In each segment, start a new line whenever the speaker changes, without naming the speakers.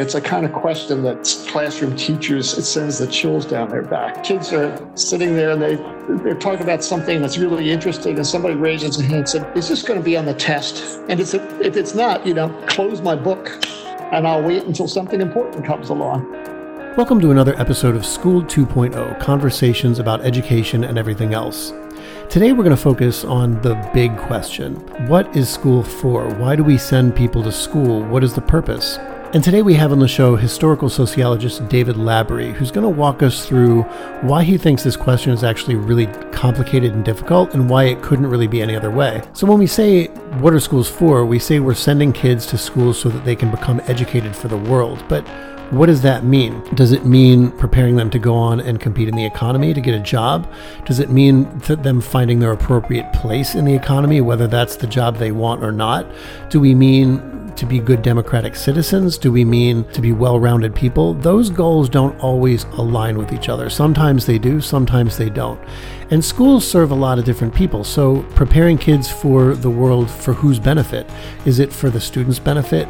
It's a kind of question that classroom teachers, it sends the chills down their back. Kids are sitting there and they, they're talking about something that's really interesting, and somebody raises a hand and says, Is this going to be on the test? And it's, if it's not, you know, close my book and I'll wait until something important comes along.
Welcome to another episode of School 2.0 Conversations about Education and Everything Else. Today we're going to focus on the big question What is school for? Why do we send people to school? What is the purpose? And today we have on the show historical sociologist David Labaree, who's going to walk us through why he thinks this question is actually really complicated and difficult and why it couldn't really be any other way. So when we say, what are schools for? We say we're sending kids to schools so that they can become educated for the world. But what does that mean? Does it mean preparing them to go on and compete in the economy to get a job? Does it mean them finding their appropriate place in the economy, whether that's the job they want or not? Do we mean to be good democratic citizens? Do we mean to be well rounded people? Those goals don't always align with each other. Sometimes they do, sometimes they don't. And schools serve a lot of different people. So preparing kids for the world for whose benefit? Is it for the students' benefit?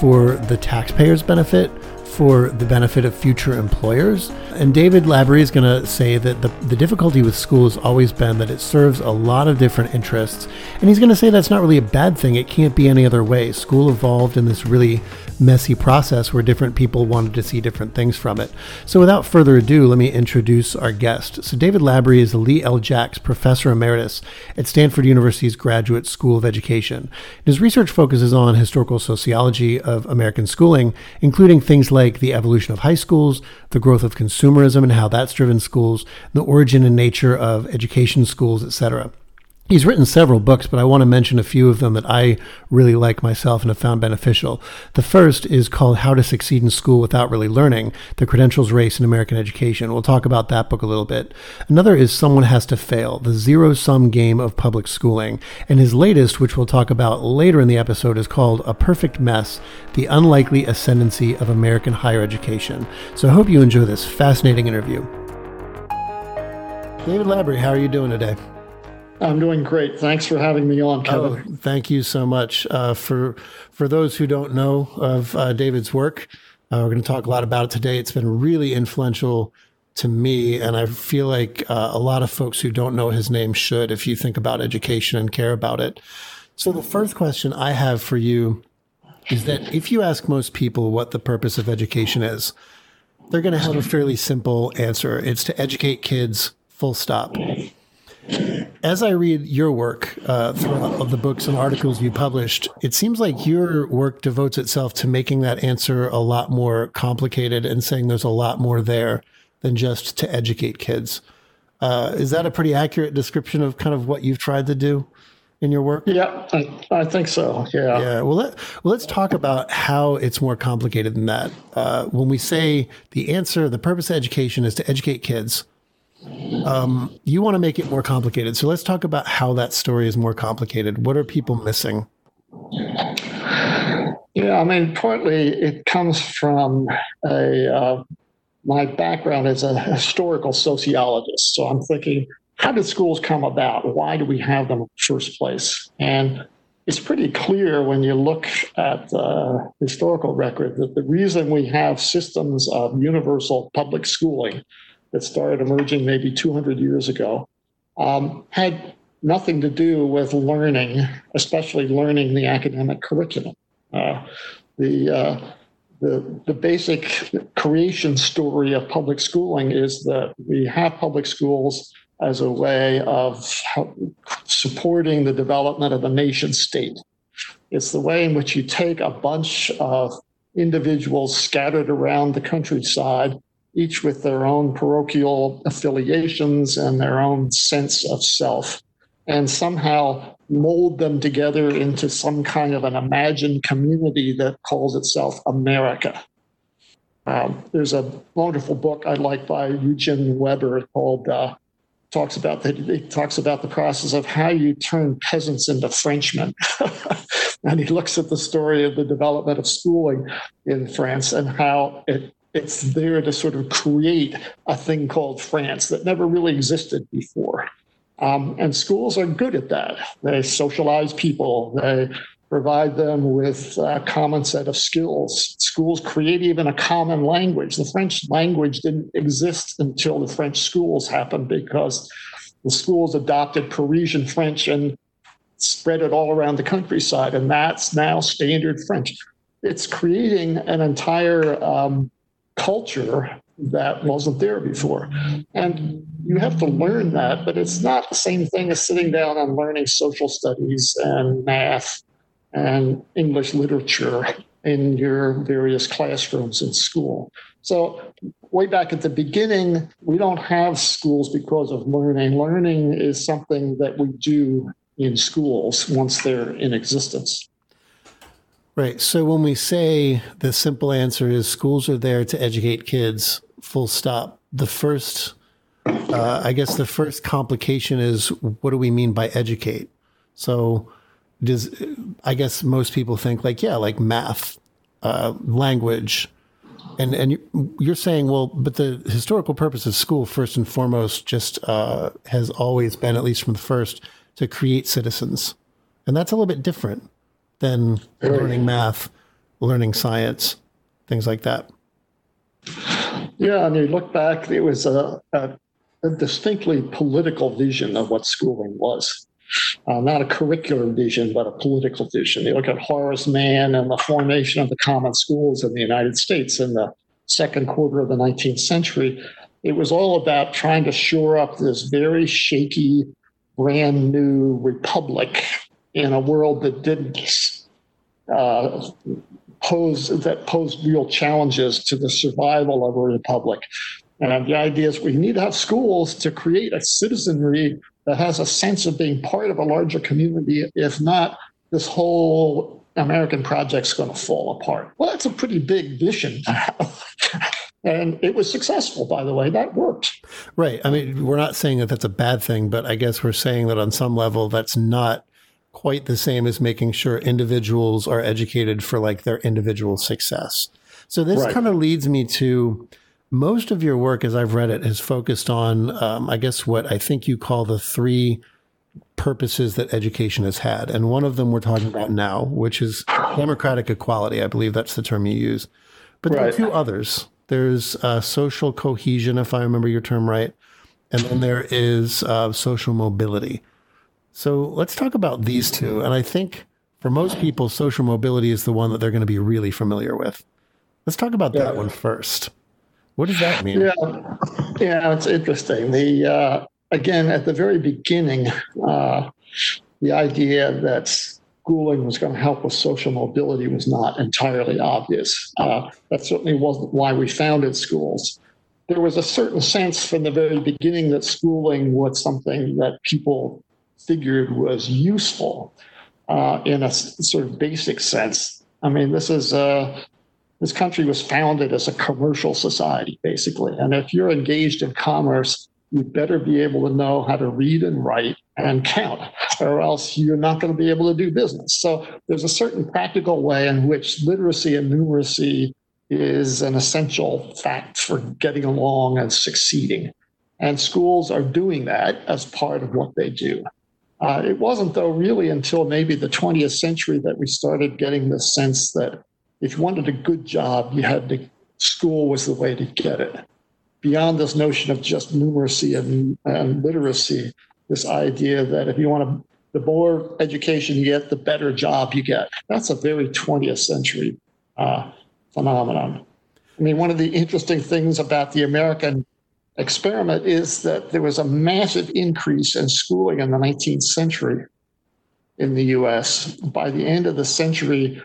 For the taxpayers' benefit? For the benefit of future employers. And David Labaree is going to say that the, the difficulty with school has always been that it serves a lot of different interests. And he's going to say that's not really a bad thing. It can't be any other way. School evolved in this really messy process where different people wanted to see different things from it. So without further ado, let me introduce our guest. So David Labaree is Lee L. Jacks Professor Emeritus at Stanford University's Graduate School of Education. His research focuses on historical sociology of American schooling, including things like like the evolution of high schools, the growth of consumerism and how that's driven schools, the origin and nature of education schools, etc. He's written several books, but I want to mention a few of them that I really like myself and have found beneficial. The first is called How to Succeed in School Without Really Learning The Credentials Race in American Education. We'll talk about that book a little bit. Another is Someone Has to Fail The Zero Sum Game of Public Schooling. And his latest, which we'll talk about later in the episode, is called A Perfect Mess The Unlikely Ascendancy of American Higher Education. So I hope you enjoy this fascinating interview. David Labaree, how are you doing today?
I'm doing great. Thanks for having me on, Kevin.
Oh, thank you so much. Uh, for for those who don't know of uh, David's work, uh, we're going to talk a lot about it today. It's been really influential to me, and I feel like uh, a lot of folks who don't know his name should, if you think about education and care about it. So, the first question I have for you is that if you ask most people what the purpose of education is, they're going to have a fairly simple answer. It's to educate kids. Full stop as I read your work uh, throughout the books and articles you published, it seems like your work devotes itself to making that answer a lot more complicated and saying there's a lot more there than just to educate kids. Uh, is that a pretty accurate description of kind of what you've tried to do in your work?
Yeah, I, I think so. Yeah.
Yeah. Well, let, well, let's talk about how it's more complicated than that. Uh, when we say the answer, the purpose of education is to educate kids um, you want to make it more complicated. So let's talk about how that story is more complicated. What are people missing?
Yeah, I mean, partly it comes from a uh, my background as a historical sociologist. So I'm thinking, how did schools come about? Why do we have them in the first place? And it's pretty clear when you look at the historical record that the reason we have systems of universal public schooling that started emerging maybe 200 years ago um, had nothing to do with learning, especially learning the academic curriculum. Uh, the, uh, the, the basic creation story of public schooling is that we have public schools as a way of supporting the development of a nation state. It's the way in which you take a bunch of individuals scattered around the countryside each with their own parochial affiliations and their own sense of self, and somehow mold them together into some kind of an imagined community that calls itself America. Um, there's a wonderful book I like by Eugen Weber called uh, talks about that he talks about the process of how you turn peasants into Frenchmen. and he looks at the story of the development of schooling in France and how it it's there to sort of create a thing called France that never really existed before. Um, and schools are good at that. They socialize people. They provide them with a common set of skills. Schools create even a common language. The French language didn't exist until the French schools happened because the schools adopted Parisian French and spread it all around the countryside, and that's now standard French. It's creating an entire um, culture that wasn't there before. And you have to learn that, but it's not the same thing as sitting down and learning social studies and math and English literature in your various classrooms in school. So, way back at the beginning, we don't have schools because of learning. Learning is something that we do in schools once they're in existence.
Right. So, when we say the simple answer is schools are there to educate kids, full stop, the first, uh, I guess, the first complication is what do we mean by educate? So, does I guess most people think like yeah, like math, uh, language, and and you're saying well, but the historical purpose of school first and foremost just uh, has always been, at least from the first, to create citizens, and that's a little bit different than learning math, learning science, things like that.
Yeah, and you look back, it was a, a, a distinctly political vision of what schooling was uh, not a curricular vision, but a political vision. You look at Horace Mann and the formation of the common schools in the United States in the second quarter of the 19th century. It was all about trying to shore up this very shaky, brand new republic in a world that didn't uh, pose that posed real challenges to the survival of a republic. And the idea is we need to have schools to create a citizenry that has a sense of being part of a larger community. If not, this whole American project's going to fall apart. Well, that's a pretty big vision and it was successful, by the way. That worked.
Right. I mean, we're not saying that that's a bad thing, but I guess we're saying that on some level, that's not quite the same as making sure individuals are educated for like their individual success. So this right. kind of leads me to most of your work, as I've read it, has focused on, um, I guess, what I think you call the three purposes that education has had. And one of them we're talking about now, which is democratic equality. I believe that's the term you use. But there right. are two others. There's uh, social cohesion, if I remember your term right. And then there is uh, social mobility. So let's talk about these two. And I think for most people, social mobility is the one that they're going to be really familiar with. Let's talk about yeah. that one first. What does that mean?
Yeah, yeah, it's interesting. The uh, again at the very beginning, uh, the idea that schooling was going to help with social mobility was not entirely obvious. Uh, that certainly wasn't why we founded schools. There was a certain sense from the very beginning that schooling was something that people figured was useful uh, in a sort of basic sense. I mean, this is uh, this country was founded as a commercial society, basically. And if you're engaged in commerce, you better be able to know how to read and write and count, or else you're not going to be able to do business. So there's a certain practical way in which literacy and numeracy is an essential fact for getting along and succeeding. And schools are doing that as part of what they do. Uh, it wasn't, though, really until maybe the 20th century that we started getting the sense that if you wanted a good job, you had to, school was the way to get it. Beyond this notion of just numeracy and, and literacy, this idea that if you want to, the more education you get, the better job you get. That's a very 20th century uh, phenomenon. I mean, one of the interesting things about the American experiment is that there was a massive increase in schooling in the 19th century in the US. By the end of the century,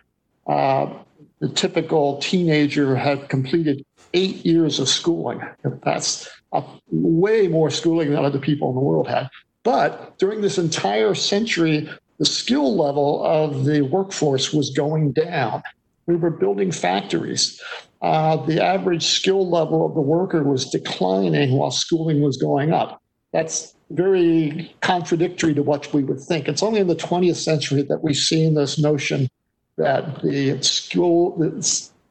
uh, the typical teenager had completed eight years of schooling. That's a, way more schooling than other people in the world had. But during this entire century, the skill level of the workforce was going down. We were building factories. Uh, the average skill level of the worker was declining while schooling was going up. That's very contradictory to what we would think. It's only in the 20th century that we've seen this notion that the school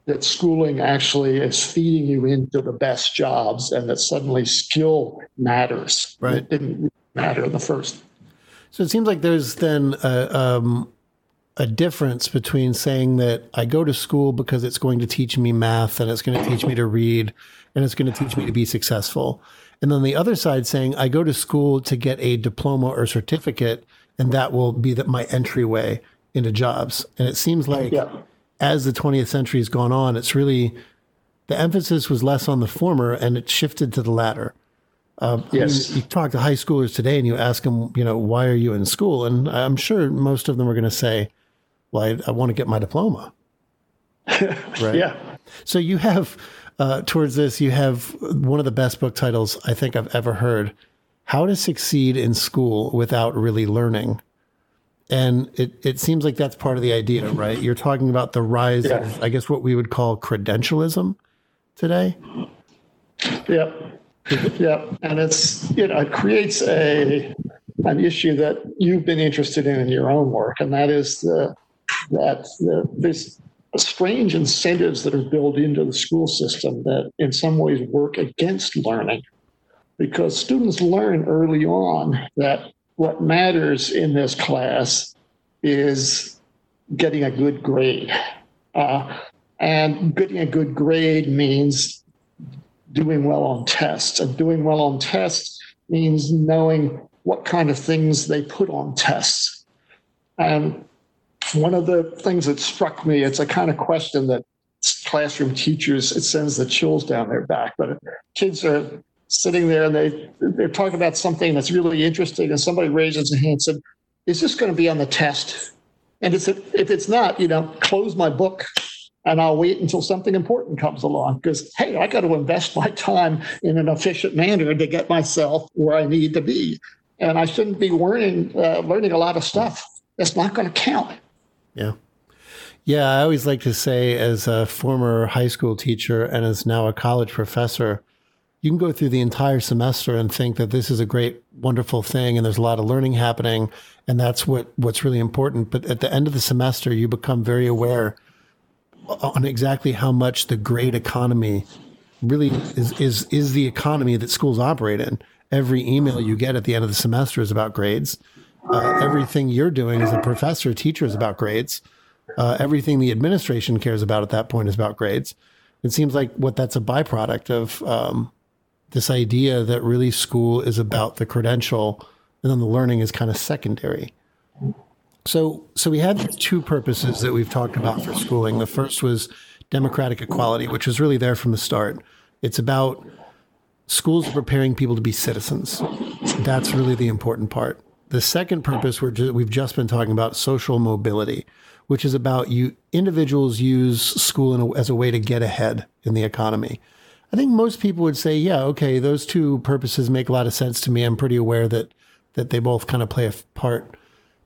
that schooling actually is feeding you into the best jobs and that suddenly skill matters.
Right.
It didn't matter in the first.
So it seems like there's then a, um, a difference between saying that I go to school because it's going to teach me math and it's going to teach me to read and it's going to teach me to be successful. And then the other side saying I go to school to get a diploma or certificate and that will be that my entryway into jobs. And it seems like yeah. as the 20th century has gone on, it's really the emphasis was less on the former and it shifted to the latter. Um, yes. I mean, you talk to high schoolers today and you ask them, you know, why are you in school? And I'm sure most of them are going to say, well, I, I want to get my diploma.
right. Yeah.
So you have, uh, towards this, you have one of the best book titles I think I've ever heard How to Succeed in School Without Really Learning. And it, it seems like that's part of the idea, right? You're talking about the rise yeah. of, I guess, what we would call credentialism today.
Yep. Yeah, and it's you know it creates a an issue that you've been interested in in your own work, and that is the that the, this strange incentives that are built into the school system that in some ways work against learning, because students learn early on that what matters in this class is getting a good grade. Uh, and getting a good grade means doing well on tests. And doing well on tests means knowing what kind of things they put on tests. And one of the things that struck me, it's a kind of question that classroom teachers, it sends the chills down their back. But kids are sitting there and they, they're talking about something that's really interesting, and somebody raises a hand and said, Is this going to be on the test? And it's, if it's not, you know, close my book and I'll wait until something important comes along because, hey, I got to invest my time in an efficient manner to get myself where I need to be. And I shouldn't be learning, uh, learning a lot of stuff that's not going to count.
Yeah. Yeah. I always like to say, as a former high school teacher and as now a college professor, you can go through the entire semester and think that this is a great, wonderful thing, and there's a lot of learning happening, and that's what what's really important. But at the end of the semester, you become very aware on exactly how much the grade economy really is is is the economy that schools operate in. Every email you get at the end of the semester is about grades. Uh, everything you're doing as a professor, teacher is about grades. Uh, everything the administration cares about at that point is about grades. It seems like what that's a byproduct of um, this idea that really school is about the credential, and then the learning is kind of secondary. So, so we had two purposes that we've talked about for schooling. The first was democratic equality, which was really there from the start. It's about schools preparing people to be citizens. That's really the important part. The second purpose we we've just been talking about social mobility, which is about you individuals use school a, as a way to get ahead in the economy. I think most people would say, yeah, okay, those two purposes make a lot of sense to me. I'm pretty aware that that they both kind of play a part.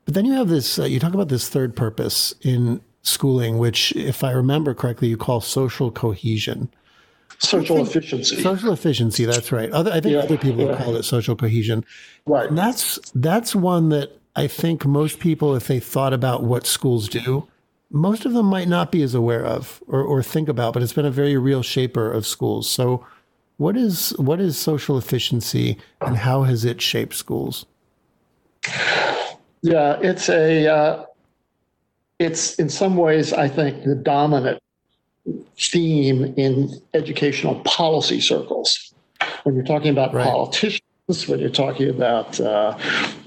But then you have this, uh, you talk about this third purpose in schooling, which, if I remember correctly, you call social cohesion.
Social efficiency.
Social efficiency. That's right. Other, I think yeah, other people yeah. call it social cohesion.
Right.
And that's that's one that I think most people, if they thought about what schools do, most of them might not be as aware of or, or think about. But it's been a very real shaper of schools. So, what is what is social efficiency, and how has it shaped schools?
Yeah, it's a, uh, it's in some ways, I think, the dominant theme in educational policy circles. When you're talking about right. politicians, when you're talking about uh,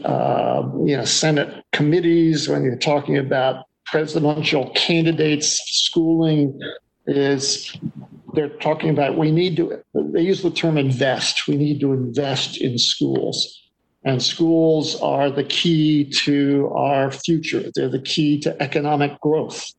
uh, you know Senate committees, when you're talking about presidential candidates, schooling is they're talking about we need to. They use the term invest. We need to invest in schools. And schools are the key to our future. They're the key to economic growth.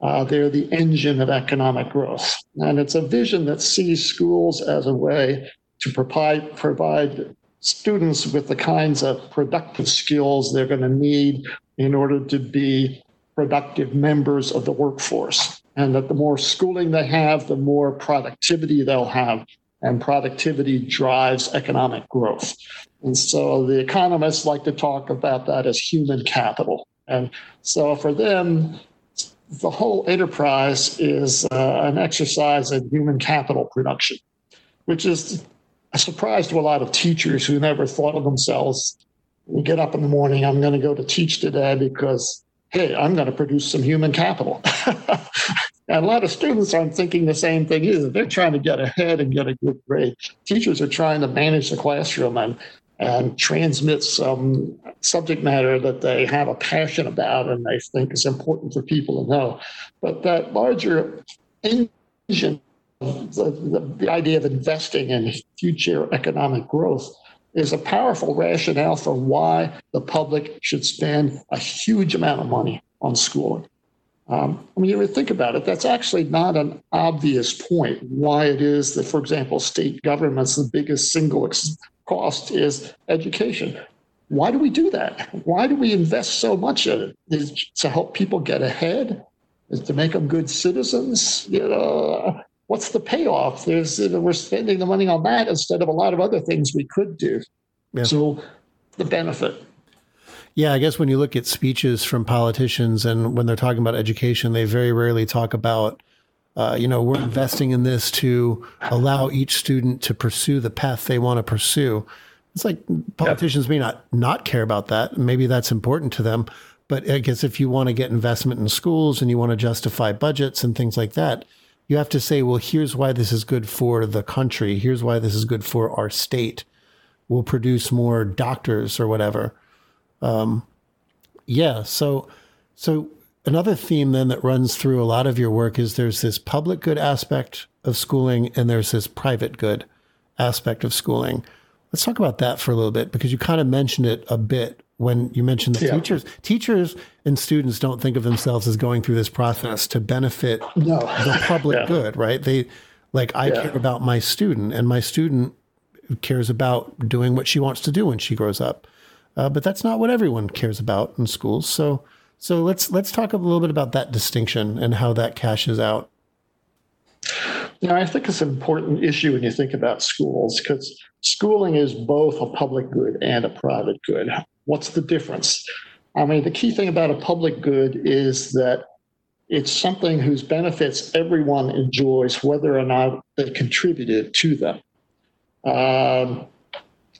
Uh, they're the engine of economic growth. And it's a vision that sees schools as a way to provide, provide students with the kinds of productive skills they're going to need in order to be productive members of the workforce. And that the more schooling they have, the more productivity they'll have. And productivity drives economic growth. And so the economists like to talk about that as human capital. And so for them, the whole enterprise is uh, an exercise in human capital production, which is a surprise to a lot of teachers who never thought of themselves. We get up in the morning, I'm going to go to teach today because hey, I'm going to produce some human capital. and a lot of students aren't thinking the same thing either. They're trying to get ahead and get a good grade. Teachers are trying to manage the classroom and and transmit some subject matter that they have a passion about and they think is important for people to know. But that larger engine, the, the, the idea of investing in future economic growth, is a powerful rationale for why the public should spend a huge amount of money on schooling. Um, I mean, you think about it, that's actually not an obvious point why it is that, for example, state governments, the biggest single ex- cost is education. Why do we do that? Why do we invest so much in it? Is to help people get ahead? Is to make them good citizens? You know, what's the payoff? There's you know, we're spending the money on that instead of a lot of other things we could do. Yeah. So the benefit.
Yeah, I guess when you look at speeches from politicians and when they're talking about education, they very rarely talk about uh, you know, we're investing in this to allow each student to pursue the path they want to pursue. It's like politicians yep. may not not care about that. Maybe that's important to them, but I guess if you want to get investment in schools and you want to justify budgets and things like that, you have to say, well, here's why this is good for the country. Here's why this is good for our state. We'll produce more doctors or whatever. Um, yeah. So, so another theme then that runs through a lot of your work is there's this public good aspect of schooling and there's this private good aspect of schooling. Let's talk about that for a little bit because you kind of mentioned it a bit when you mentioned the yeah. teachers. Teachers and students don't think of themselves as going through this process to benefit no. the public yeah. good, right? They like I yeah. care about my student and my student cares about doing what she wants to do when she grows up. Uh, but that's not what everyone cares about in schools. So so let's let's talk a little bit about that distinction and how that cashes out.
Now, I think it's an important issue when you think about schools because schooling is both a public good and a private good. What's the difference? I mean, the key thing about a public good is that it's something whose benefits everyone enjoys, whether or not they contributed to them. Um,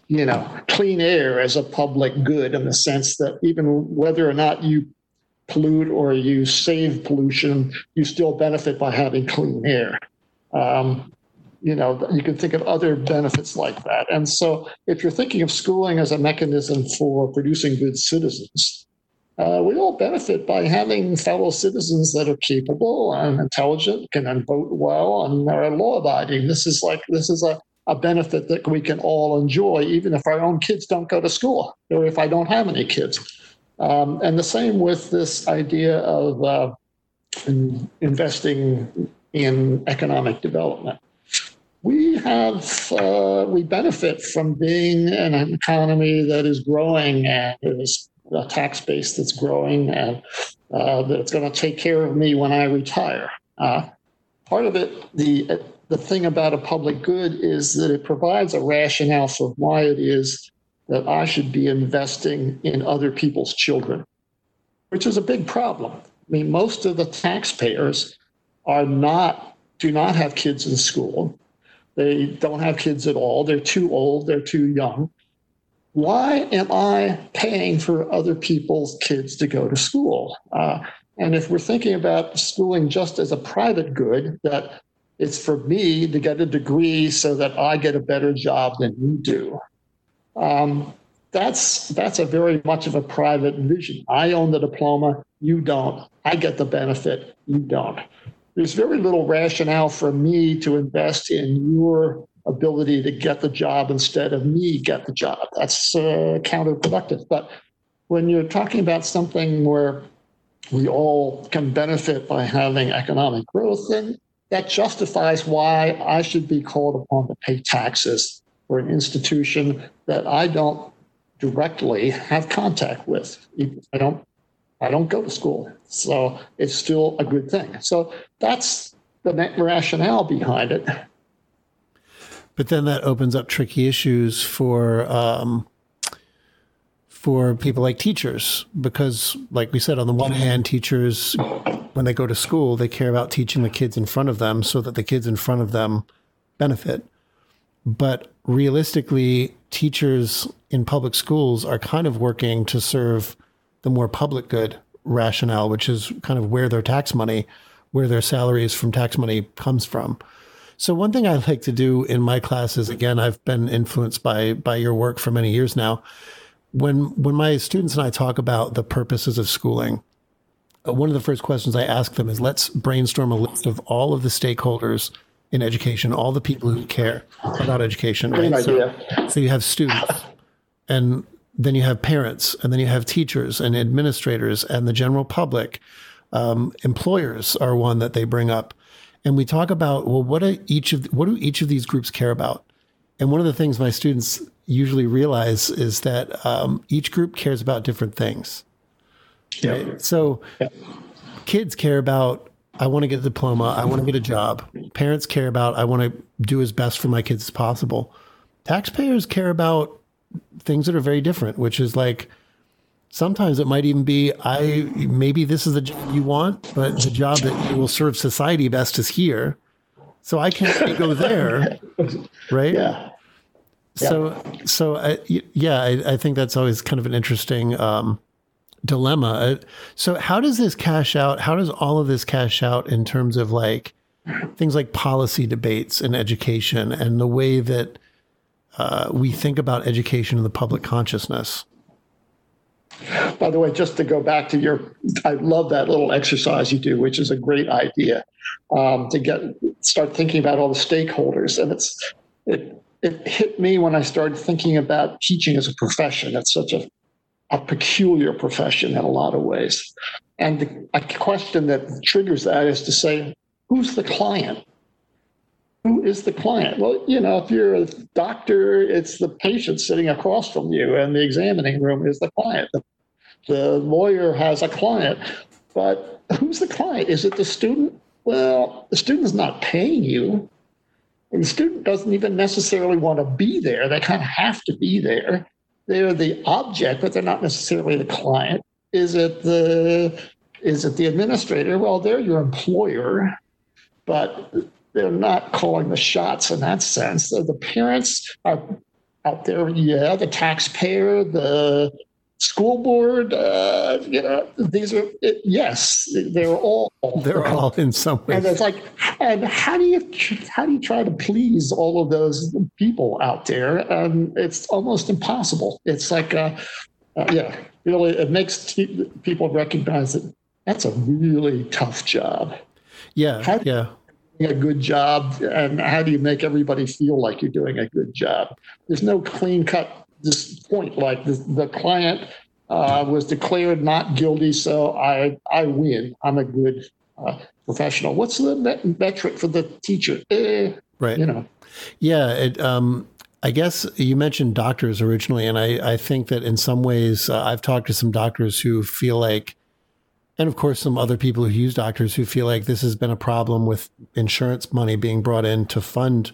you know, clean air as a public good in the sense that even whether or not you pollute or you save pollution, you still benefit by having clean air. Um, you know, you can think of other benefits like that. And so, if you're thinking of schooling as a mechanism for producing good citizens, uh, we all benefit by having fellow citizens that are capable and intelligent, can vote well, and are law abiding. This is like this is a, a benefit that we can all enjoy, even if our own kids don't go to school, or if I don't have any kids. Um, and the same with this idea of uh, in investing in economic development. We have uh, we benefit from being in an economy that is growing and is a tax base that's growing and uh, that's going to take care of me when I retire. Uh, part of it, the the thing about a public good is that it provides a rationale for why it is that I should be investing in other people's children, which is a big problem. I mean, most of the taxpayers are not do not have kids in school. They don't have kids at all. They're too old. They're too young. Why am I paying for other people's kids to go to school? Uh, and if we're thinking about schooling just as a private good, that it's for me to get a degree so that I get a better job than you do, um, that's that's a very much of a private vision. I own the diploma, you don't. I get the benefit, you don't. There's very little rationale for me to invest in your ability to get the job instead of me get the job. That's uh, counterproductive. But when you're talking about something where we all can benefit by having economic growth, then that justifies why I should be called upon to pay taxes or an institution that I don't directly have contact with. I don't I don't go to school. So it's still a good thing. So that's the rationale behind it.
But then that opens up tricky issues for um, for people like teachers because, like we said, on the one hand, teachers when they go to school, they care about teaching the kids in front of them so that the kids in front of them benefit. But realistically, teachers in public schools are kind of working to serve the more public good rationale, which is kind of where their tax money, where their salaries from tax money comes from. So one thing I like to do in my classes, again, I've been influenced by by your work for many years now. When when my students and I talk about the purposes of schooling, uh, one of the first questions I ask them is let's brainstorm a list of all of the stakeholders in education, all the people who care about education. Right?
idea.
So, so you have students, and then you have parents, and then you have teachers and administrators and the general public. Um, employers are one that they bring up, and we talk about well, what do each of what do each of these groups care about? And one of the things my students usually realize is that um, each group cares about different things.
Yeah.
Right? So
Yeah.
kids care about I want to get a diploma, I want to get a job. Parents care about I want to do as best for my kids as possible. Taxpayers care about things that are very different, which is like sometimes it might even be I maybe this is the job you want, but the job that will serve society best is here. So I can't go there, right?
Yeah.
So, so I, yeah, I, I think that's always kind of an interesting um, dilemma. Uh, So, how does this cash out? How does all of this cash out in terms of like things like policy debates and education and the way that uh, we think about education in the public consciousness?
By the way, just to go back to your, I love that little exercise you do, which is a great idea um, to get start thinking about all the stakeholders. And it's it it hit me when I started thinking about teaching as a profession. It's such a a peculiar profession in a lot of ways. And the, a question that triggers that is to say, who's the client? Who is the client? Well, you know, if you're a doctor, it's the patient sitting across from you, and the examining room is the client. The, the lawyer has a client, but who's the client? Is it the student? Well, the student's not paying you. And the student doesn't even necessarily want to be there. They kind of have to be there. They're the object, but they're not necessarily the client. Is it the is it the administrator? Well, they're your employer, but they're not calling the shots in that sense. The, the parents are out there, yeah, the taxpayer, the school board, uh, you know, these are, it, yes, they're all.
They're all in some
way.
And
it's like, and how do you how do you try to please all of those people out there? Um, it's almost impossible. It's like, uh, uh, yeah, really, it makes people recognize that that's a really tough job.
Yeah,
how-
yeah.
A good job, and how do you make everybody feel like you're doing a good job? There's no clean cut this point like the, the client uh, was declared not guilty, so I I win. I'm a good uh, professional. What's the met- metric for the teacher? Eh,
Right.
you know,
Yeah, it, um, I guess you mentioned doctors originally, and I, I think that in some ways uh, I've talked to some doctors who feel like, and of course some other people who use doctors who feel like this has been a problem with insurance money being brought in to fund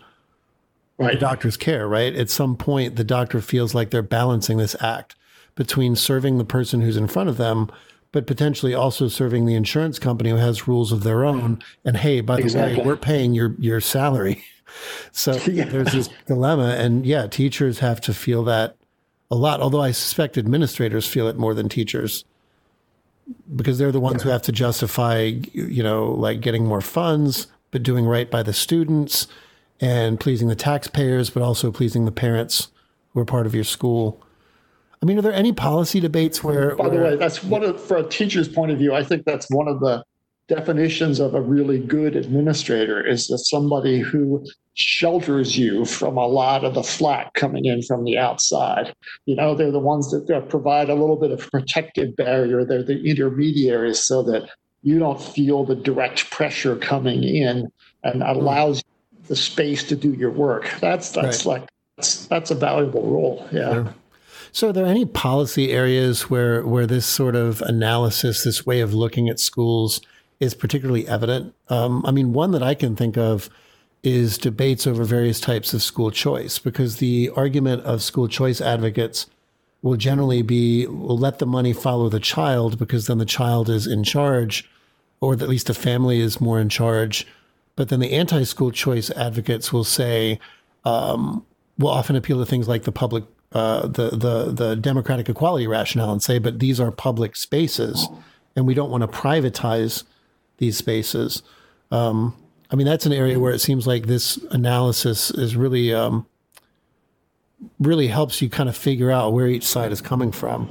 the
right?
doctor's care. Right, at some point the doctor feels like they're balancing this act between serving the person who's in front of them. But potentially also serving the insurance company who has rules of their own. And hey, by the
Exactly.
way, we're paying your your salary. So
Yeah.
there's this dilemma, and yeah, teachers have to feel that a lot. Although I suspect administrators feel it more than teachers because they're the ones who have to justify, you know, like getting more funds, but doing right by the students and pleasing the taxpayers, but also pleasing the parents who are part of your school. I mean, are there any policy debates where?
By the
where-
way, that's one of for a teacher's point of view. I think that's one of the definitions of a really good administrator is that somebody who shelters you from a lot of the flack coming in from the outside. You know, they're the ones that provide a little bit of protective barrier. They're the intermediaries so that you don't feel the direct pressure coming in and allows you the space to do your work. That's that's like that's, that's a valuable role. Yeah.
Yeah. So, are there any policy areas where where this sort of analysis, this way of looking at schools, is particularly evident? Um, I mean, one that I can think of is debates over various types of school choice, because the argument of school choice advocates will generally be will let the money follow the child because then the child is in charge, or at least the family is more in charge. But then the anti school choice advocates will say, um, will often appeal to things like the public, uh, the the the democratic equality rationale, and say, but these are public spaces, and we don't want to privatize these spaces. Um, I mean, that's an area where it seems like this analysis is really, um, really helps you kind of figure out where each side is coming from.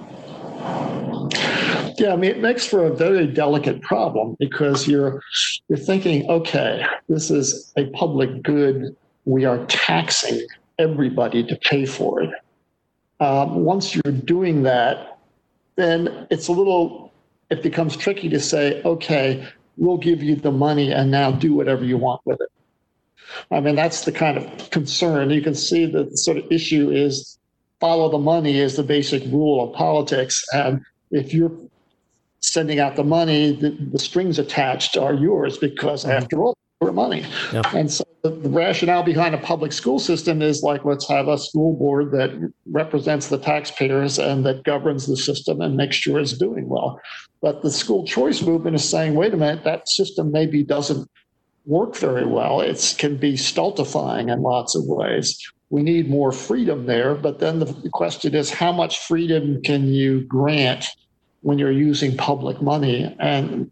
Yeah, I mean, it makes for a very delicate problem because you're you're thinking, okay, this is a public good. We are taxing everybody to pay for it. Um, once you're doing that, then it's a little. It becomes tricky to say, okay, we'll give you the money and now do whatever you want with it. I mean, that's the kind of concern. You can see that the sort of issue is follow the money is the basic rule of politics. And if you're sending out the money, the, the strings attached are yours because after all, we're money. And so the, the, rationale behind a public school system is like, let's have a school board that represents the taxpayers and that governs the system and makes sure it's doing well. But the school choice movement is saying, wait a minute, that system maybe doesn't work very well. It can be stultifying in lots of ways. We need more freedom there. But then the question is, how much freedom can you grant when you're using public money and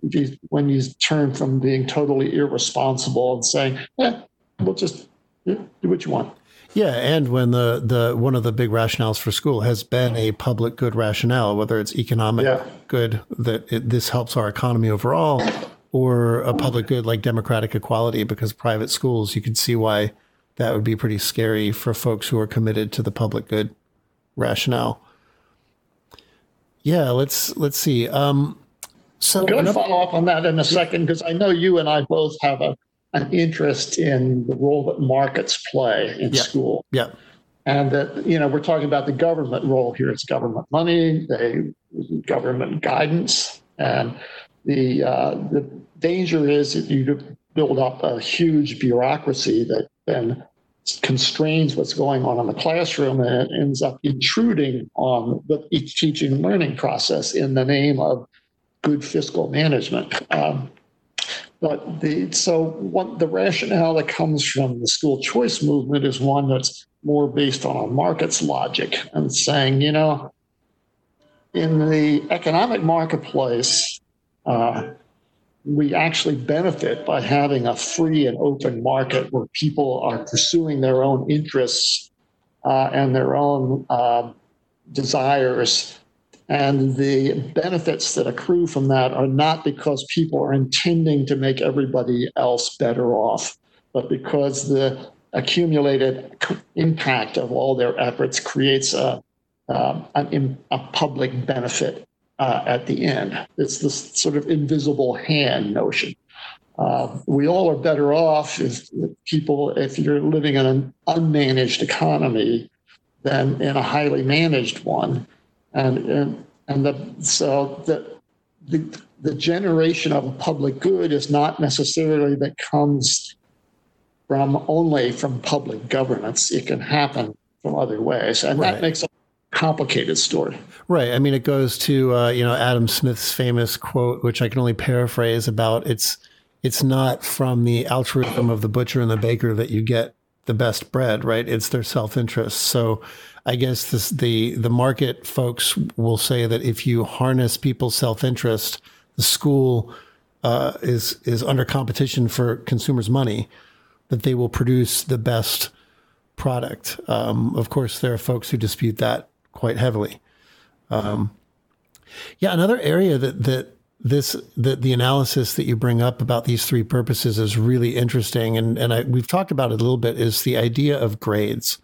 when you turn from being totally irresponsible and saying, "Yeah, we'll just do what you want."
Yeah, and when the the one of the big rationales for school has been a public good rationale, whether it's economic yeah. good that it, this helps our economy overall, or a public good like democratic equality, because private schools, you can see why that would be pretty scary for folks who are committed to the public good rationale. Yeah, let's let's see. Um,
so I'm going to follow up on that in a second because I know you and I both have a an interest in the role that markets play in
yeah.
school.
Yeah.
And that, you know, we're talking about the government role here. It's government money, the government guidance. And the, uh, the danger is that you build up a huge bureaucracy that then constrains what's going on in the classroom and it ends up intruding on the teaching and learning process in the name of good fiscal management. Um, but the so what the rationale that comes from the school choice movement is one that's more based on a market's logic and saying, you know, in the economic marketplace, uh, we actually benefit by having a free and open market where people are pursuing their own interests uh, and their own uh, desires. And the benefits that accrue from that are not because people are intending to make everybody else better off, but because the accumulated impact of all their efforts creates a, uh, an, a public benefit uh, at the end. It's this sort of invisible hand notion. Uh, we all are better off if people, if you're living in an unmanaged economy than in a highly managed one. And, and, and the, so the, the, the generation of a public good is not necessarily that comes from only from public governance. It can happen from other ways. And right. that makes a complicated story.
Right. I mean, it goes to uh, you know Adam Smith's famous quote, which I can only paraphrase about it's it's not from the altruism of the butcher and the baker that you get the best bread, right? It's their self interest. So I guess this, the the market folks will say that if you harness people's self interest, the school uh, is is under competition for consumers' money, that they will produce the best product. Um, of course, there are folks who dispute that quite heavily. Um, yeah, another area that that this that the analysis that you bring up about these three purposes is really interesting, and and I, we've talked about it a little bit. Is the idea of grades.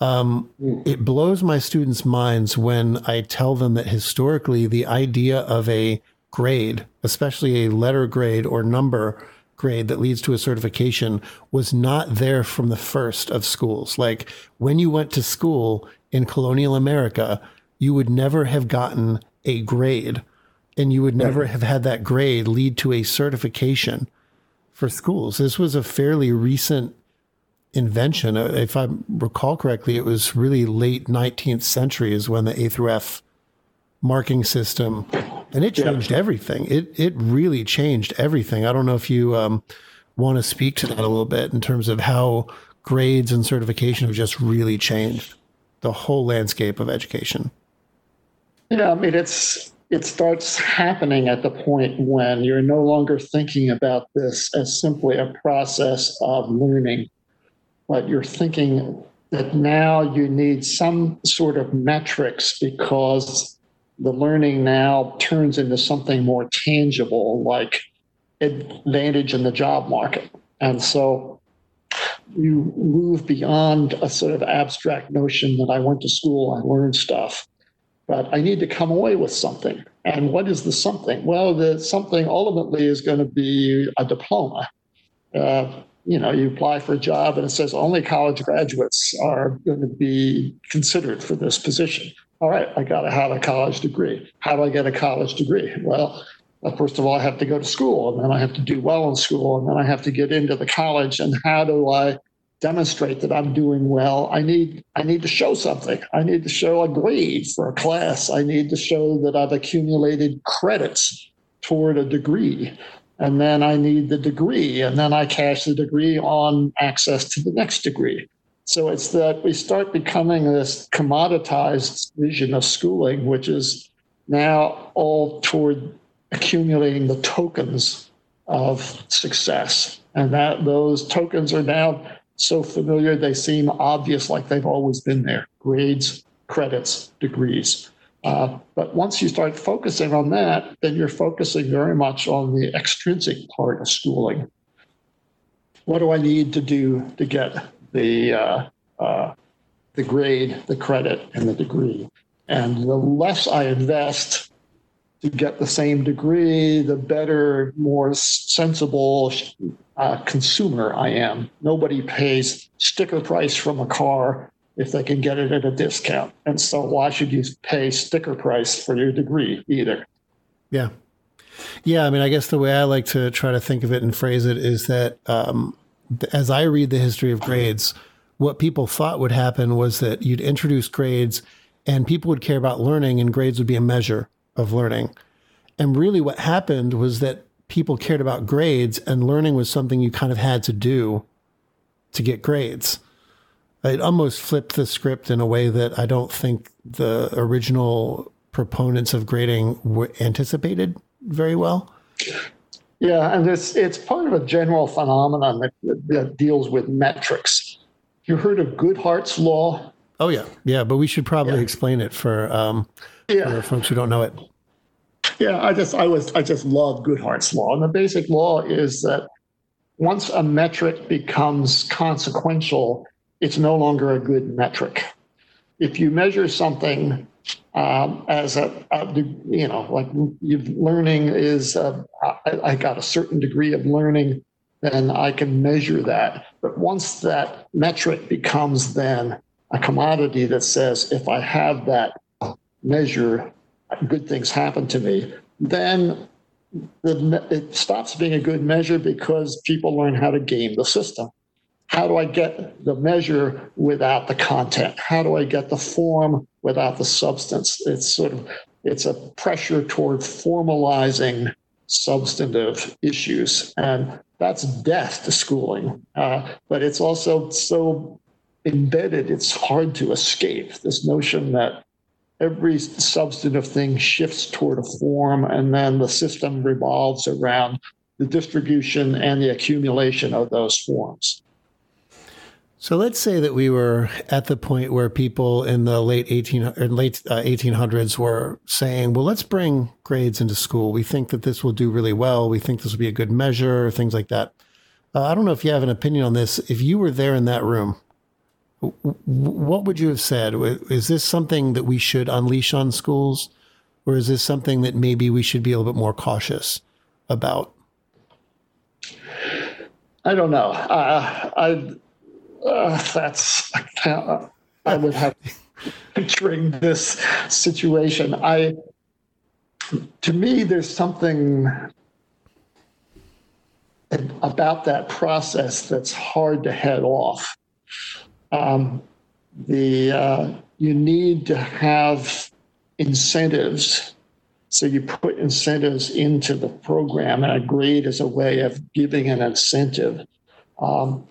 Um, it blows my students' minds when I tell them that historically the idea of a grade, especially a letter grade or number grade that leads to a certification, was not there from the first of schools. Like when you went to school in colonial America, you would never have gotten a grade and you would never have had that grade lead to a certification for schools. This was a fairly recent invention. Uh, if I recall correctly, it was really late 19th century is when the A through F marking system, and it changed yeah. everything. It it really changed everything. I don't know if you um, want to speak to that a little bit in terms of how grades and certification have just really changed the whole landscape of education.
Yeah, I mean it's it starts happening at the point when you're no longer thinking about this as simply a process of learning, but you're thinking that now you need some sort of metrics because the learning now turns into something more tangible, like advantage in the job market. And so you move beyond a sort of abstract notion that I went to school, I learned stuff, but I need to come away with something. And what is the something? Well, the something ultimately is going to be a diploma. Uh, you know, you apply for a job and it says only college graduates are going to be considered for this position. All right, I got to have a college degree. How do I get a college degree? Well, first of all, I have to go to school and then I have to do well in school and then I have to get into the college. And how do I demonstrate that I'm doing well? I need I need to show something. I need to show a grade for a class. I need to show that I've accumulated credits toward a degree. And then I need the degree, and then I cash the degree on access to the next degree. So it's that we start becoming this commoditized vision of schooling, which is now all toward accumulating the tokens of success. And that those tokens are now so familiar, they seem obvious, like they've always been there grades, credits, degrees. Uh, but once you start focusing on that, then you're focusing very much on the extrinsic part of schooling. What do I need to do to get the uh, uh, the grade, the credit, and the degree? And the less I invest to get the same degree, the better, more sensible uh, consumer I am. Nobody pays sticker price from a car if they can get it at a discount. And so why should you pay sticker price for your degree either?
Yeah. Yeah. I mean, I guess the way I like to try to think of it and phrase it is that um, as I read the history of grades, what people thought would happen was that you'd introduce grades and people would care about learning and grades would be a measure of learning. And really, what happened was that people cared about grades, and learning was something you kind of had to do to get grades. It almost flipped the script in a way that I don't think the original proponents of grading anticipated very well.
Yeah, and it's it's part of a general phenomenon that, that deals with metrics. You heard of Goodhart's law?
Oh yeah, yeah, but we should probably yeah. explain it for um, yeah. for folks who don't know it.
Yeah, I just I was I just love Goodhart's law, and the basic law is that once a metric becomes consequential, it's no longer a good metric. If you measure something um, as a, a, you know like learning is uh, I, I got a certain degree of learning, then I can measure that. But once that metric becomes then a commodity that says if I have that measure, good things happen to me, then the, it stops being a good measure because people learn how to game the system. How do I get the measure without the content? How do I get the form without the substance? It's sort of it's a pressure toward formalizing substantive issues, and that's death to schooling. Uh, but it's also so embedded; it's hard to escape. This notion that every substantive thing shifts toward a form, and then the system revolves around the distribution and the accumulation of those forms.
So let's say that we were at the point where people in the late 18 or late uh, 1800s were saying, "Well, let's bring grades into school. We think that this will do really well. We think this will be a good measure, things like that." Uh, I don't know if you have an opinion on this. If you were there in that room, what would you have said? Is this something that we should unleash on schools, or is this something that maybe we should be a little bit more cautious about?
I don't know. Uh, I uh, that's I, I would have picturing this situation. I to me, there's something about that process that's hard to head off um, the uh, you need to have incentives. So you put incentives into the program, and a grade is a way of giving an incentive. Um,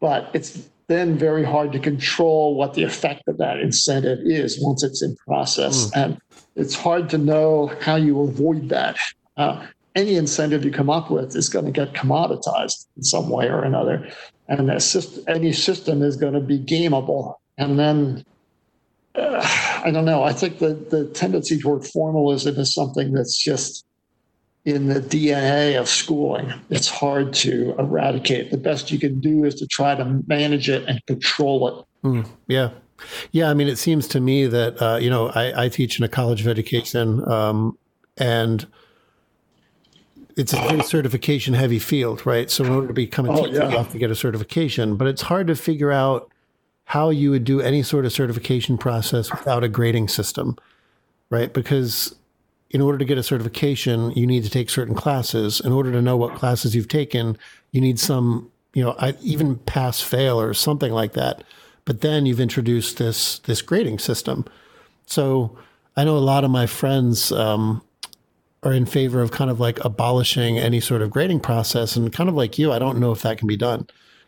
but it's then very hard to control what the effect of that incentive is once it's in process. Mm. And it's hard to know how you avoid that. Uh, any incentive you come up with is going to get commoditized in some way or another. And any system is going to be gameable. And then, uh, I don't know, I think the, the tendency toward formalism is something that's just in the DNA of schooling. It's hard to eradicate. The best you can do is to try to manage it and control it.
Mm, yeah. Yeah. I mean, it seems to me that, uh, you know, I, I, teach in a college of education um, and it's a very certification heavy field, right? So in order to become a oh, teacher, yeah. you have to get a certification, but it's hard to figure out how you would do any sort of certification process without a grading system, right? Because in order to get a certification, you need to take certain classes. In order to know what classes you've taken, you need some, you know, even pass fail or something like that. But then you've introduced this this grading system. So I know a lot of my friends um, are in favor of kind of like abolishing any sort of grading process, and kind of like you, I don't know if that can be done.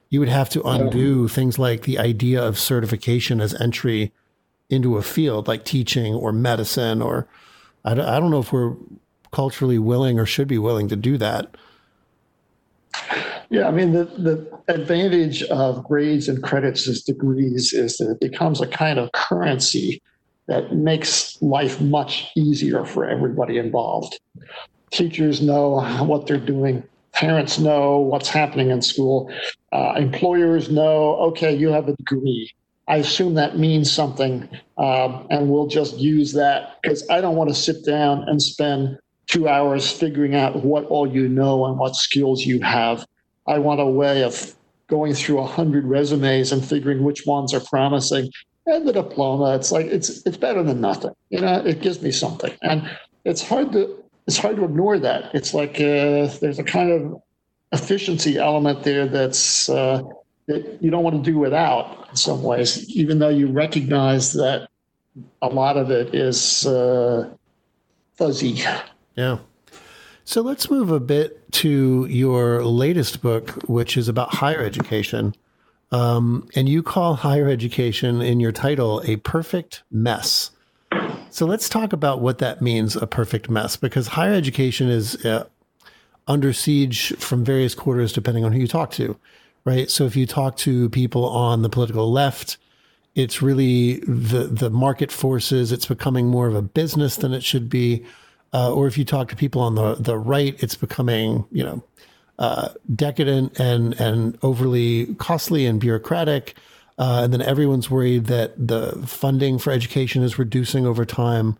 You would have to undo things like the idea of certification as entry into a field like teaching or medicine or I don't, I don't know if we're culturally willing or should be willing to do that.
Yeah, I mean, the, the advantage of grades and credits as degrees is that it becomes a kind of currency that makes life much easier for everybody involved. Teachers know what they're doing, parents know what's happening in school, uh, employers know, okay, you have a degree. I assume that means something, um, and we'll just use that because I don't want to sit down and spend two hours figuring out what all you know and what skills you have. I want a way of going through a hundred resumes and figuring which ones are promising. And the diploma, it's like it's it's better than nothing. You know, it gives me something, and it's hard to it's hard to ignore that. It's like uh, there's a kind of efficiency element there that's uh, that you don't want to do without in some ways, even though you recognize that a lot of it is uh, fuzzy.
Yeah. So let's move a bit to your latest book, which is about higher education. Um, and you call higher education in your title a perfect mess. So let's talk about what that means, a perfect mess, because higher education is uh, under siege from various quarters, depending on who you talk to right? So if you talk to people on the political left, it's really the the market forces. It's becoming more of a business than it should be. Uh, or if you talk to people on the the right, it's becoming you know uh, decadent and and overly costly and bureaucratic. Uh, and then everyone's worried that the funding for education is reducing over time.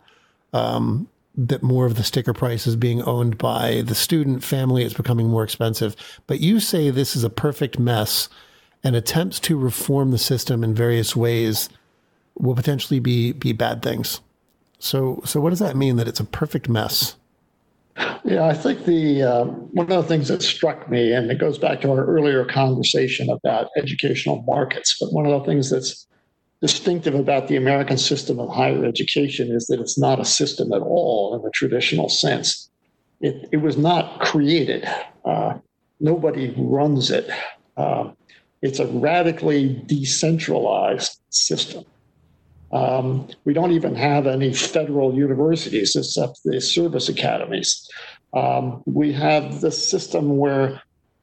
Um, that more of the sticker price is being owned by the student family. It's becoming more expensive. But you say this is a perfect mess, and attempts to reform the system in various ways will potentially be be bad things. So, so what does that mean that it's a perfect mess?
Yeah, I think the uh, one of the things that struck me, and it goes back to our earlier conversation about educational markets, but one of the things that's distinctive about the American system of higher education is that it's not a system at all in the traditional sense. It, it was not created. Uh, nobody runs it. Uh, it's a radically decentralized system. Um, we don't even have any federal universities except the service academies. Um, we have this system where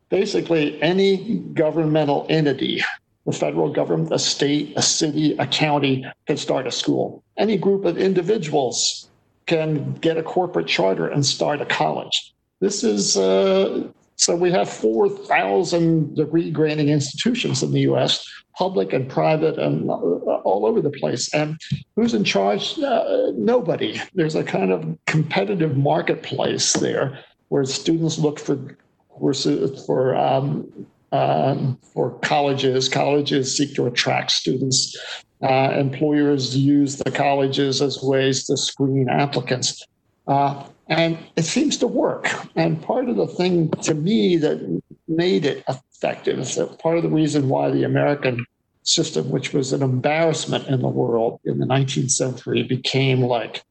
basically any governmental entity the federal government, a state, a city, a county can start a school. Any group of individuals can get a corporate charter and start a college. This is uh, so we have 4,000 degree granting institutions in the US, public and private and uh, all over the place. And who's in charge? Uh, nobody. There's a kind of competitive marketplace there where students look for courses for um, um, for colleges. Colleges seek to attract students. Uh, employers use the colleges as ways to screen applicants. Uh, and it seems to work. And part of the thing to me that made it effective is that part of the reason why the American system, which was an embarrassment in the world in the 19th century, became like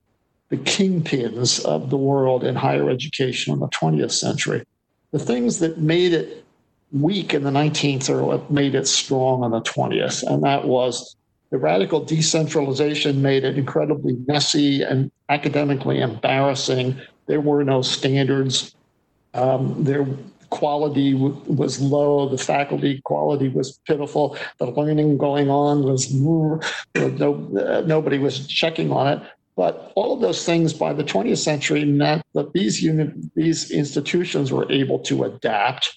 the kingpins of the world in higher education in the 20th century. The things that made it weak in the 19th are what made it strong in the 20th. And that was the radical decentralization made it incredibly messy and academically embarrassing. There were no standards. Um, their quality w- was low. The faculty quality was pitiful. The learning going on was no, uh, nobody was checking on it. But all of those things by the 20th century meant that these uni- these institutions were able to adapt.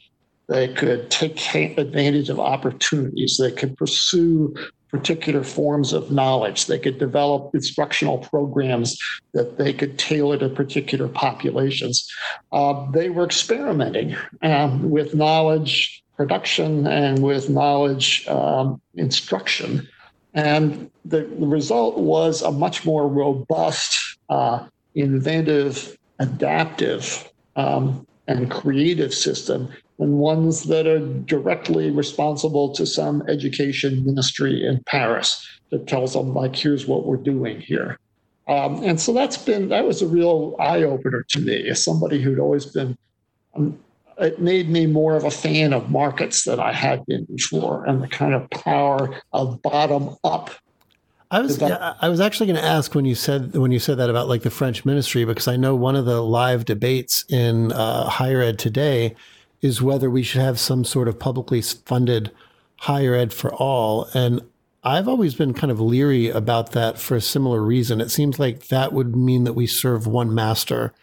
They could take advantage of opportunities. They could pursue particular forms of knowledge. They could develop instructional programs that they could tailor to particular populations. Uh, they were experimenting um, with knowledge production and with knowledge um, instruction. And the, result was a much more robust, uh, inventive, adaptive, um, and creative system than ones that are directly responsible to some education ministry in Paris that tells them, like, here's what we're doing here. Um, and so that's been, that was a real eye opener to me as somebody who'd always been um, it made me more of a fan of markets than I had been before and the kind of power of bottom up.
I was I was actually going to ask when you said when you said that about like the French ministry because I know one of the live debates in uh, higher ed today is whether we should have some sort of publicly funded higher ed for all and I've always been kind of leery about that for a similar reason. It seems like that would mean that we serve one master.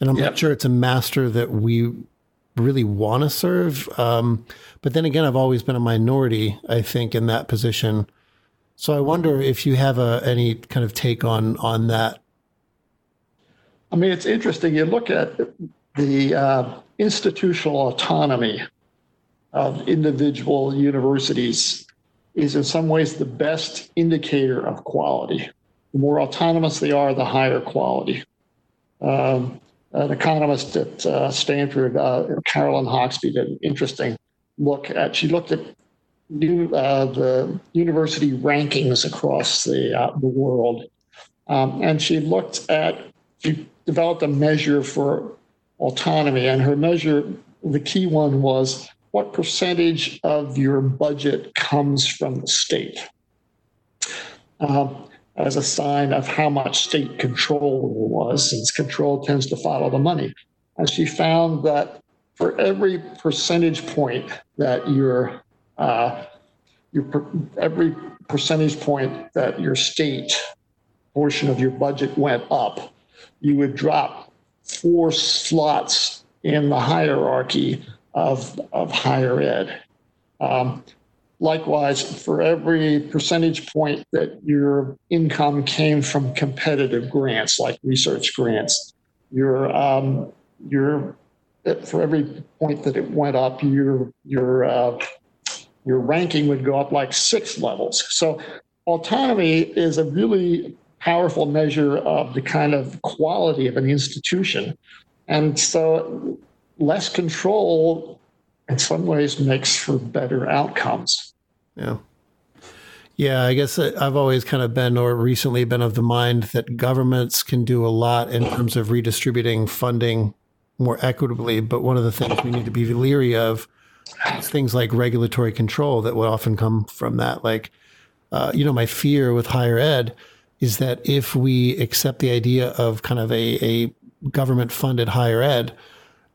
And I'm yep. not sure it's a master that we really want to serve. Um, but then again, I've always been a minority, I think, in that position. So I wonder if you have a, any kind of take on on that.
I mean, it's interesting. You look at the uh, institutional autonomy of individual universities is in some ways the best indicator of quality. The more autonomous they are, the higher quality. Um, an economist at uh, Stanford, uh, Caroline Hoxby, did an interesting look at. She looked at new, uh, the university rankings across the uh, the world, um, and she looked at. She developed a measure for autonomy, and her measure, the key one was what percentage of your budget comes from the state. Um, as a sign of how much state control there was, since control tends to follow the money. And she found that for every percentage point that your uh, your every percentage point that your state portion of your budget went up, you would drop four slots in the hierarchy of of higher ed. Um, Likewise, for every percentage point that your income came from competitive grants, like research grants, your um, your for every point that it went up, your your uh, your ranking would go up like six levels. So autonomy is a really powerful measure of the kind of quality of an institution, and so less control in some ways makes for better outcomes.
Yeah. Yeah, I guess I've always kind of been, or recently been of the mind that governments can do a lot in terms of redistributing funding more equitably. But one of the things we need to be leery of is things like regulatory control that would often come from that. Like, uh, you know, my fear with higher ed is that if we accept the idea of kind of a, a government funded higher ed,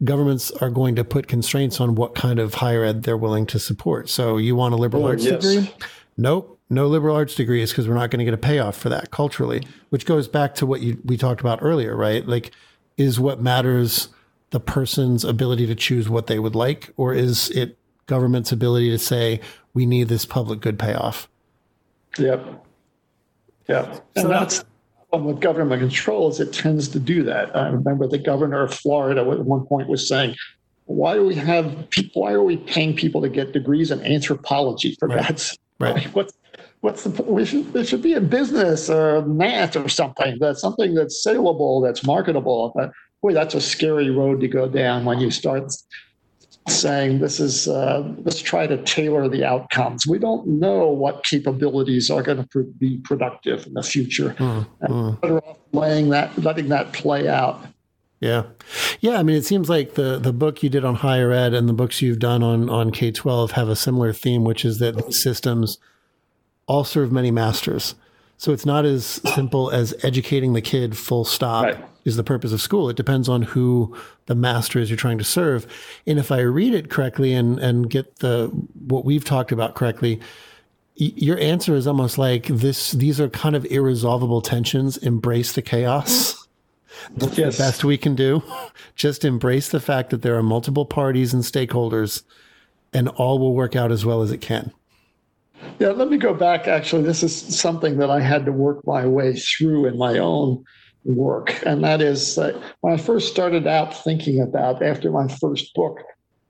governments are going to put constraints on what kind of higher ed they're willing to support. So you want a liberal oh, arts yes. degree? Nope, no liberal arts degrees because we're not going to get a payoff for that culturally, which goes back to what you, we talked about earlier, right? Like, is what matters the person's ability to choose what they would like, or is it government's ability to say, we need this public good payoff?
Yep. Yeah. And so that's with government control is it tends to do that. I remember the governor of Florida at one point was saying, "Why do we have people? Why are we paying people to get degrees in anthropology for right. that? Right. What's what's the we should it should be a business or math or something that's something that's saleable, that's marketable. But boy, that's a scary road to go down when you start saying this is uh, let's try to tailor the outcomes. We don't know what capabilities are going to be productive in the future. Mm, mm. Better off laying that, letting that play out.
Yeah. Yeah. I mean, it seems like the, the book you did on higher ed and the books you've done on, on K 12 have a similar theme, which is that these systems all serve many masters. So it's not as simple as educating the kid full stop right. Is the purpose of school. It depends on who the master is you're trying to serve. And if I read it correctly and, and get the what we've talked about correctly, your answer is almost like this these are kind of irresolvable tensions. Embrace the chaos. That's yes. the best we can do. Just embrace the fact that there are multiple parties and stakeholders and all will work out as well as it can.
Yeah, let me go back. Actually, this is something that I had to work my way through in my own work. And that is uh, when I first started out thinking about, after my first book,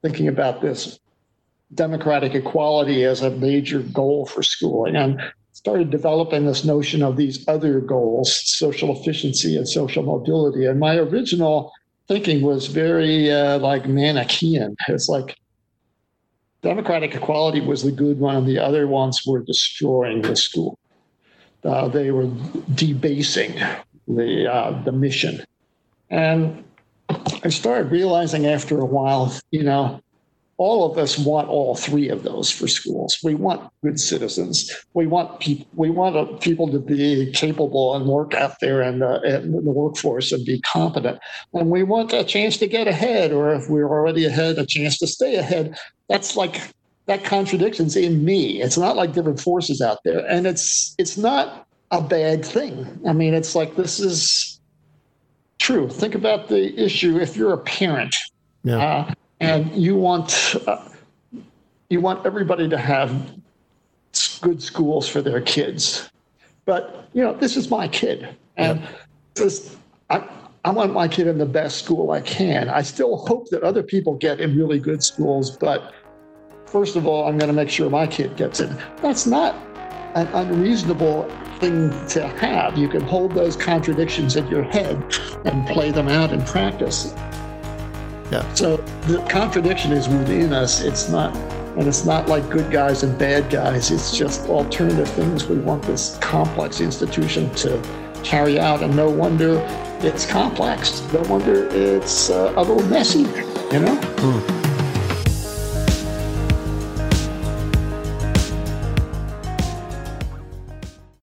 thinking about this democratic equality as a major goal for schooling and started developing this notion of these other goals, social efficiency and social mobility. And my original thinking was very uh, like Manichean. It's like democratic equality was the good one, and the other ones were destroying the school. Uh, they were debasing the uh, the mission, and I started realizing after a while, you know, all of us want all three of those for schools. We want good citizens. We want people. We want uh, people to be capable and work out there in the, in the workforce and be competent. And we want a chance to get ahead, or if we're already ahead, a chance to stay ahead. That's like that contradiction's in me. It's not like different forces out there, and it's it's not a bad thing. I mean, it's like this is true. Think about the issue if you're a parent. Yeah. Uh, and you want uh, you want everybody to have good schools for their kids. But you know, this is my kid, and yeah. this I, I want my kid in the best school I can. I still hope that other people get in really good schools, but first of all, I'm going to make sure my kid gets in. That's not an unreasonable thing to have. You can hold those contradictions in your head and play them out in practice. Yeah. So the contradiction is within us. It's not, and it's not like good guys and bad guys. It's just alternative things we want this complex institution to carry out. And no wonder it's complex. No wonder it's uh, a little messy, you know? Hmm.